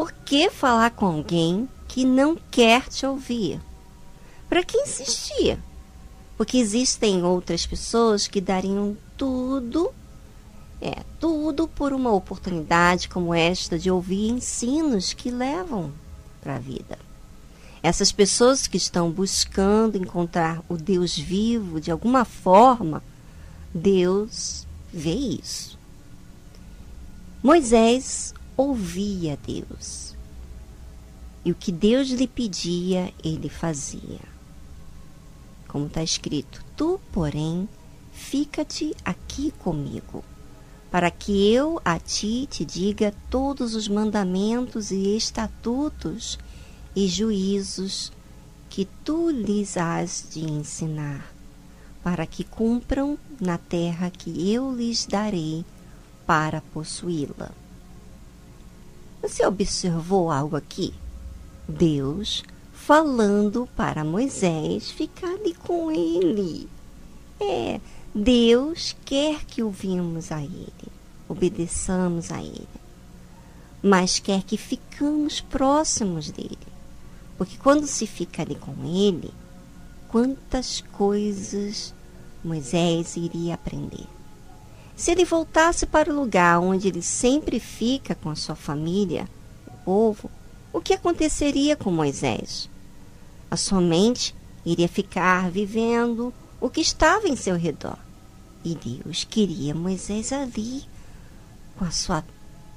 Por que falar com alguém que não quer te ouvir? Para que insistir? Porque existem outras pessoas que dariam tudo, é, tudo por uma oportunidade como esta de ouvir ensinos que levam para a vida. Essas pessoas que estão buscando encontrar o Deus vivo de alguma forma, Deus vê isso. Moisés ouvia Deus. E o que Deus lhe pedia, ele fazia. Como está escrito: Tu, porém, fica-te aqui comigo, para que eu a ti te diga todos os mandamentos e estatutos e juízos que tu lhes has de ensinar, para que cumpram na terra que eu lhes darei para possuí-la. Você observou algo aqui? Deus falando para Moisés ficar ali com ele. É, Deus quer que ouvimos a ele, obedeçamos a ele, mas quer que ficamos próximos dele. Porque quando se fica ali com ele, quantas coisas Moisés iria aprender. Se ele voltasse para o lugar onde ele sempre fica com a sua família, o povo, o que aconteceria com Moisés? A sua mente iria ficar vivendo o que estava em seu redor. E Deus queria Moisés ali, com a sua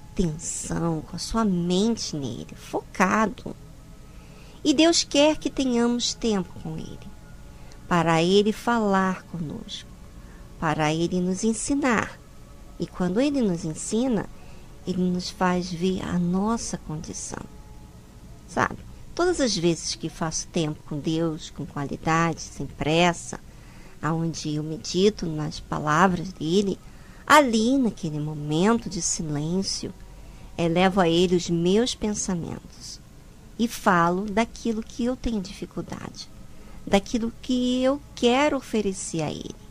atenção, com a sua mente nele, focado. E Deus quer que tenhamos tempo com Ele, para Ele falar conosco, para Ele nos ensinar. E quando Ele nos ensina, Ele nos faz ver a nossa condição. Sabe? Todas as vezes que faço tempo com Deus, com qualidade, sem pressa, aonde eu medito nas palavras dele, ali naquele momento de silêncio, elevo a ele os meus pensamentos e falo daquilo que eu tenho dificuldade, daquilo que eu quero oferecer a Ele.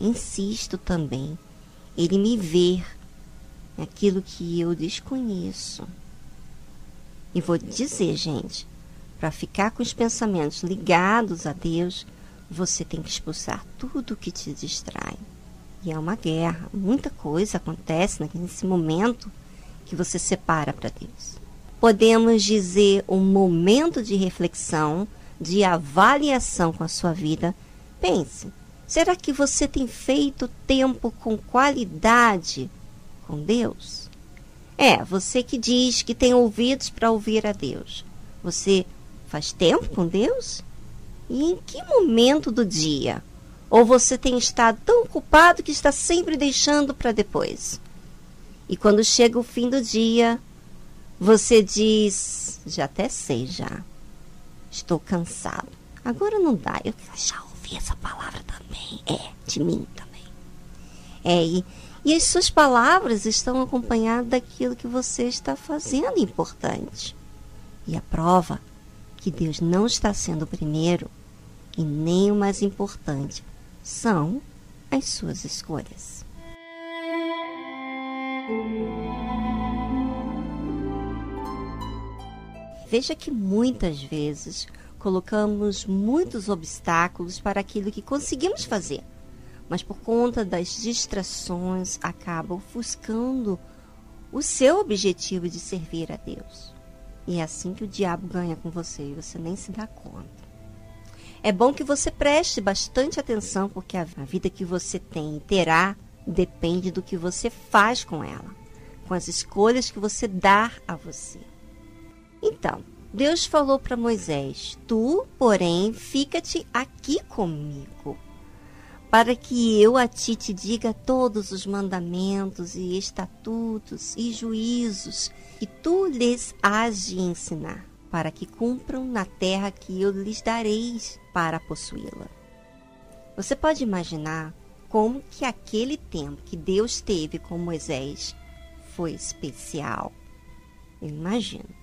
Insisto também, Ele me ver aquilo que eu desconheço. E vou dizer, gente, para ficar com os pensamentos ligados a Deus, você tem que expulsar tudo que te distrai. E é uma guerra, muita coisa acontece nesse momento que você separa para Deus podemos dizer um momento de reflexão, de avaliação com a sua vida. Pense, será que você tem feito tempo com qualidade com Deus? É, você que diz que tem ouvidos para ouvir a Deus. Você faz tempo com Deus? E em que momento do dia? Ou você tem estado tão ocupado que está sempre deixando para depois? E quando chega o fim do dia, você diz, já até sei já. Estou cansado. Agora não dá. Eu já essa palavra também. É, de mim também. É, e, e as suas palavras estão acompanhadas daquilo que você está fazendo importante. E a prova que Deus não está sendo o primeiro e nem o mais importante são as suas escolhas. Veja que muitas vezes colocamos muitos obstáculos para aquilo que conseguimos fazer, mas por conta das distrações acaba ofuscando o seu objetivo de servir a Deus. E é assim que o diabo ganha com você e você nem se dá conta. É bom que você preste bastante atenção, porque a vida que você tem e terá depende do que você faz com ela, com as escolhas que você dá a você. Então, Deus falou para Moisés: Tu, porém, fica-te aqui comigo, para que eu a ti te diga todos os mandamentos e estatutos e juízos que tu lhes has de ensinar, para que cumpram na terra que eu lhes dareis para possuí-la. Você pode imaginar como que aquele tempo que Deus teve com Moisés foi especial. Eu imagino.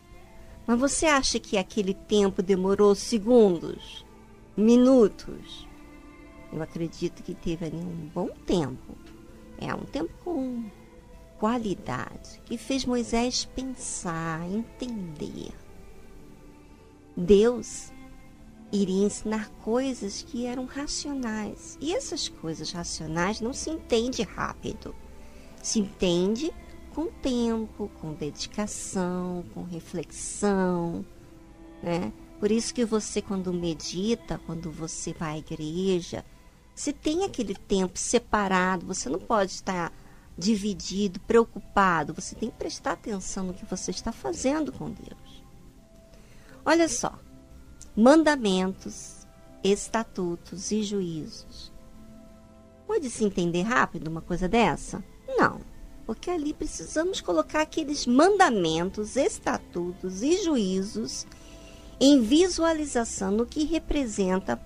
Mas você acha que aquele tempo demorou segundos, minutos? Eu acredito que teve ali um bom tempo. É um tempo com qualidade que fez Moisés pensar, entender. Deus iria ensinar coisas que eram racionais. E essas coisas racionais não se entende rápido. Se entende com tempo, com dedicação, com reflexão, né? Por isso que você quando medita, quando você vai à igreja, se tem aquele tempo separado, você não pode estar dividido, preocupado, você tem que prestar atenção no que você está fazendo com Deus. Olha só, mandamentos, estatutos e juízos. Pode se entender rápido uma coisa dessa? Não, porque ali precisamos colocar aqueles mandamentos, estatutos e juízos em visualização no que representa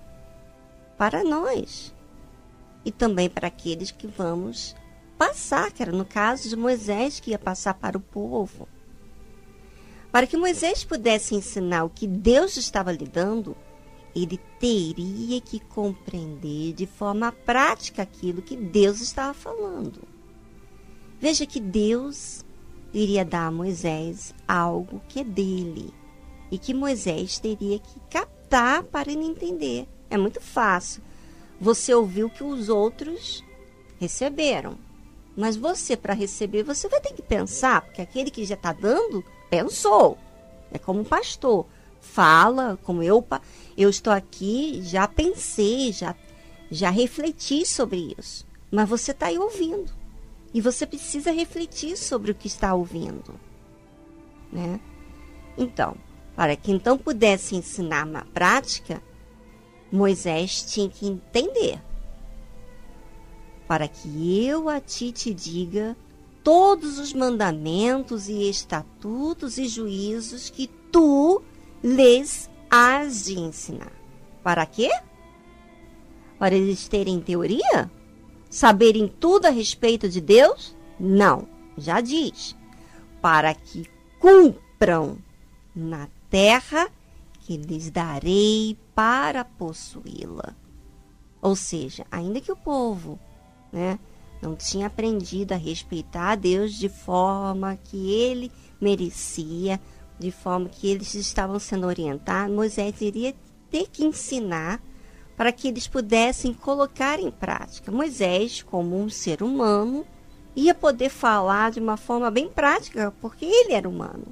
para nós e também para aqueles que vamos passar, que era no caso de Moisés que ia passar para o povo. Para que Moisés pudesse ensinar o que Deus estava lhe dando, ele teria que compreender de forma prática aquilo que Deus estava falando. Veja que Deus iria dar a Moisés algo que é dele e que Moisés teria que captar para ele entender. É muito fácil. Você ouviu que os outros receberam. Mas você, para receber, você vai ter que pensar, porque aquele que já está dando, pensou. É como um pastor. Fala, como eu, eu estou aqui, já pensei, já, já refleti sobre isso. Mas você está aí ouvindo. E você precisa refletir sobre o que está ouvindo. Né? Então, para que então pudesse ensinar na prática, Moisés tinha que entender. Para que eu a ti te diga todos os mandamentos e estatutos e juízos que tu lhes has de ensinar. Para quê? Para eles terem teoria? Saberem tudo a respeito de Deus? Não, já diz. Para que cumpram na terra que lhes darei para possuí-la. Ou seja, ainda que o povo né, não tinha aprendido a respeitar a Deus de forma que ele merecia, de forma que eles estavam sendo orientados, Moisés iria ter que ensinar para que eles pudessem colocar em prática. Moisés, como um ser humano, ia poder falar de uma forma bem prática, porque ele era humano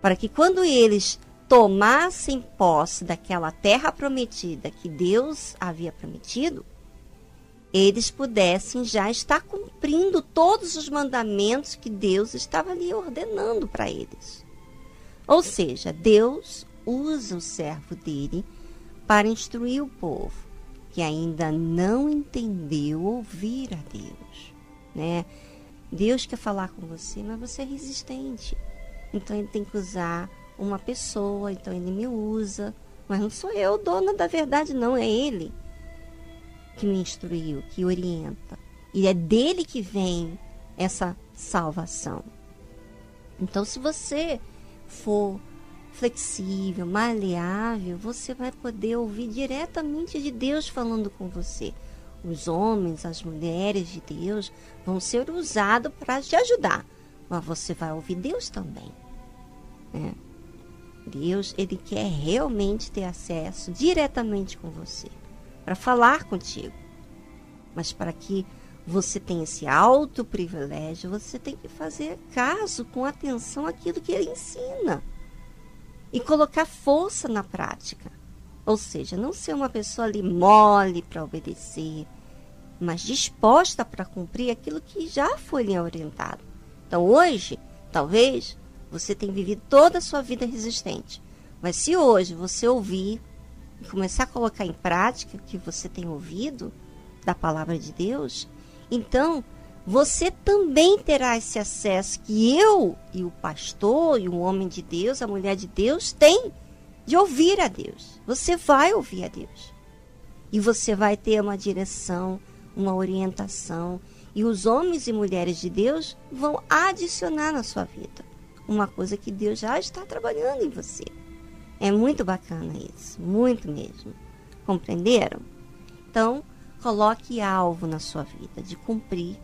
para que quando eles tomassem posse daquela terra prometida que Deus havia prometido, eles pudessem já estar cumprindo todos os mandamentos que Deus estava ali ordenando para eles. Ou seja, Deus usa o servo dele para instruir o povo que ainda não entendeu ouvir a Deus, né? Deus quer falar com você, mas você é resistente. Então ele tem que usar uma pessoa, então ele me usa. Mas não sou eu dona da verdade, não, é ele que me instruiu, que orienta. E é dele que vem essa salvação. Então, se você for flexível, maleável, você vai poder ouvir diretamente de Deus falando com você. Os homens, as mulheres de Deus vão ser usados para te ajudar mas você vai ouvir Deus também. Né? Deus, ele quer realmente ter acesso diretamente com você, para falar contigo. Mas para que você tenha esse alto privilégio, você tem que fazer caso com atenção àquilo que ele ensina e colocar força na prática. Ou seja, não ser uma pessoa ali mole para obedecer, mas disposta para cumprir aquilo que já foi lhe orientado. Então hoje, talvez, você tenha vivido toda a sua vida resistente. Mas se hoje você ouvir e começar a colocar em prática o que você tem ouvido da palavra de Deus, então você também terá esse acesso que eu e o pastor e o homem de Deus, a mulher de Deus, tem de ouvir a Deus. Você vai ouvir a Deus. E você vai ter uma direção, uma orientação e os homens e mulheres de Deus vão adicionar na sua vida uma coisa que Deus já está trabalhando em você. É muito bacana isso, muito mesmo. Compreenderam? Então, coloque alvo na sua vida de cumprir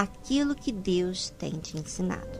aquilo que Deus tem te ensinado.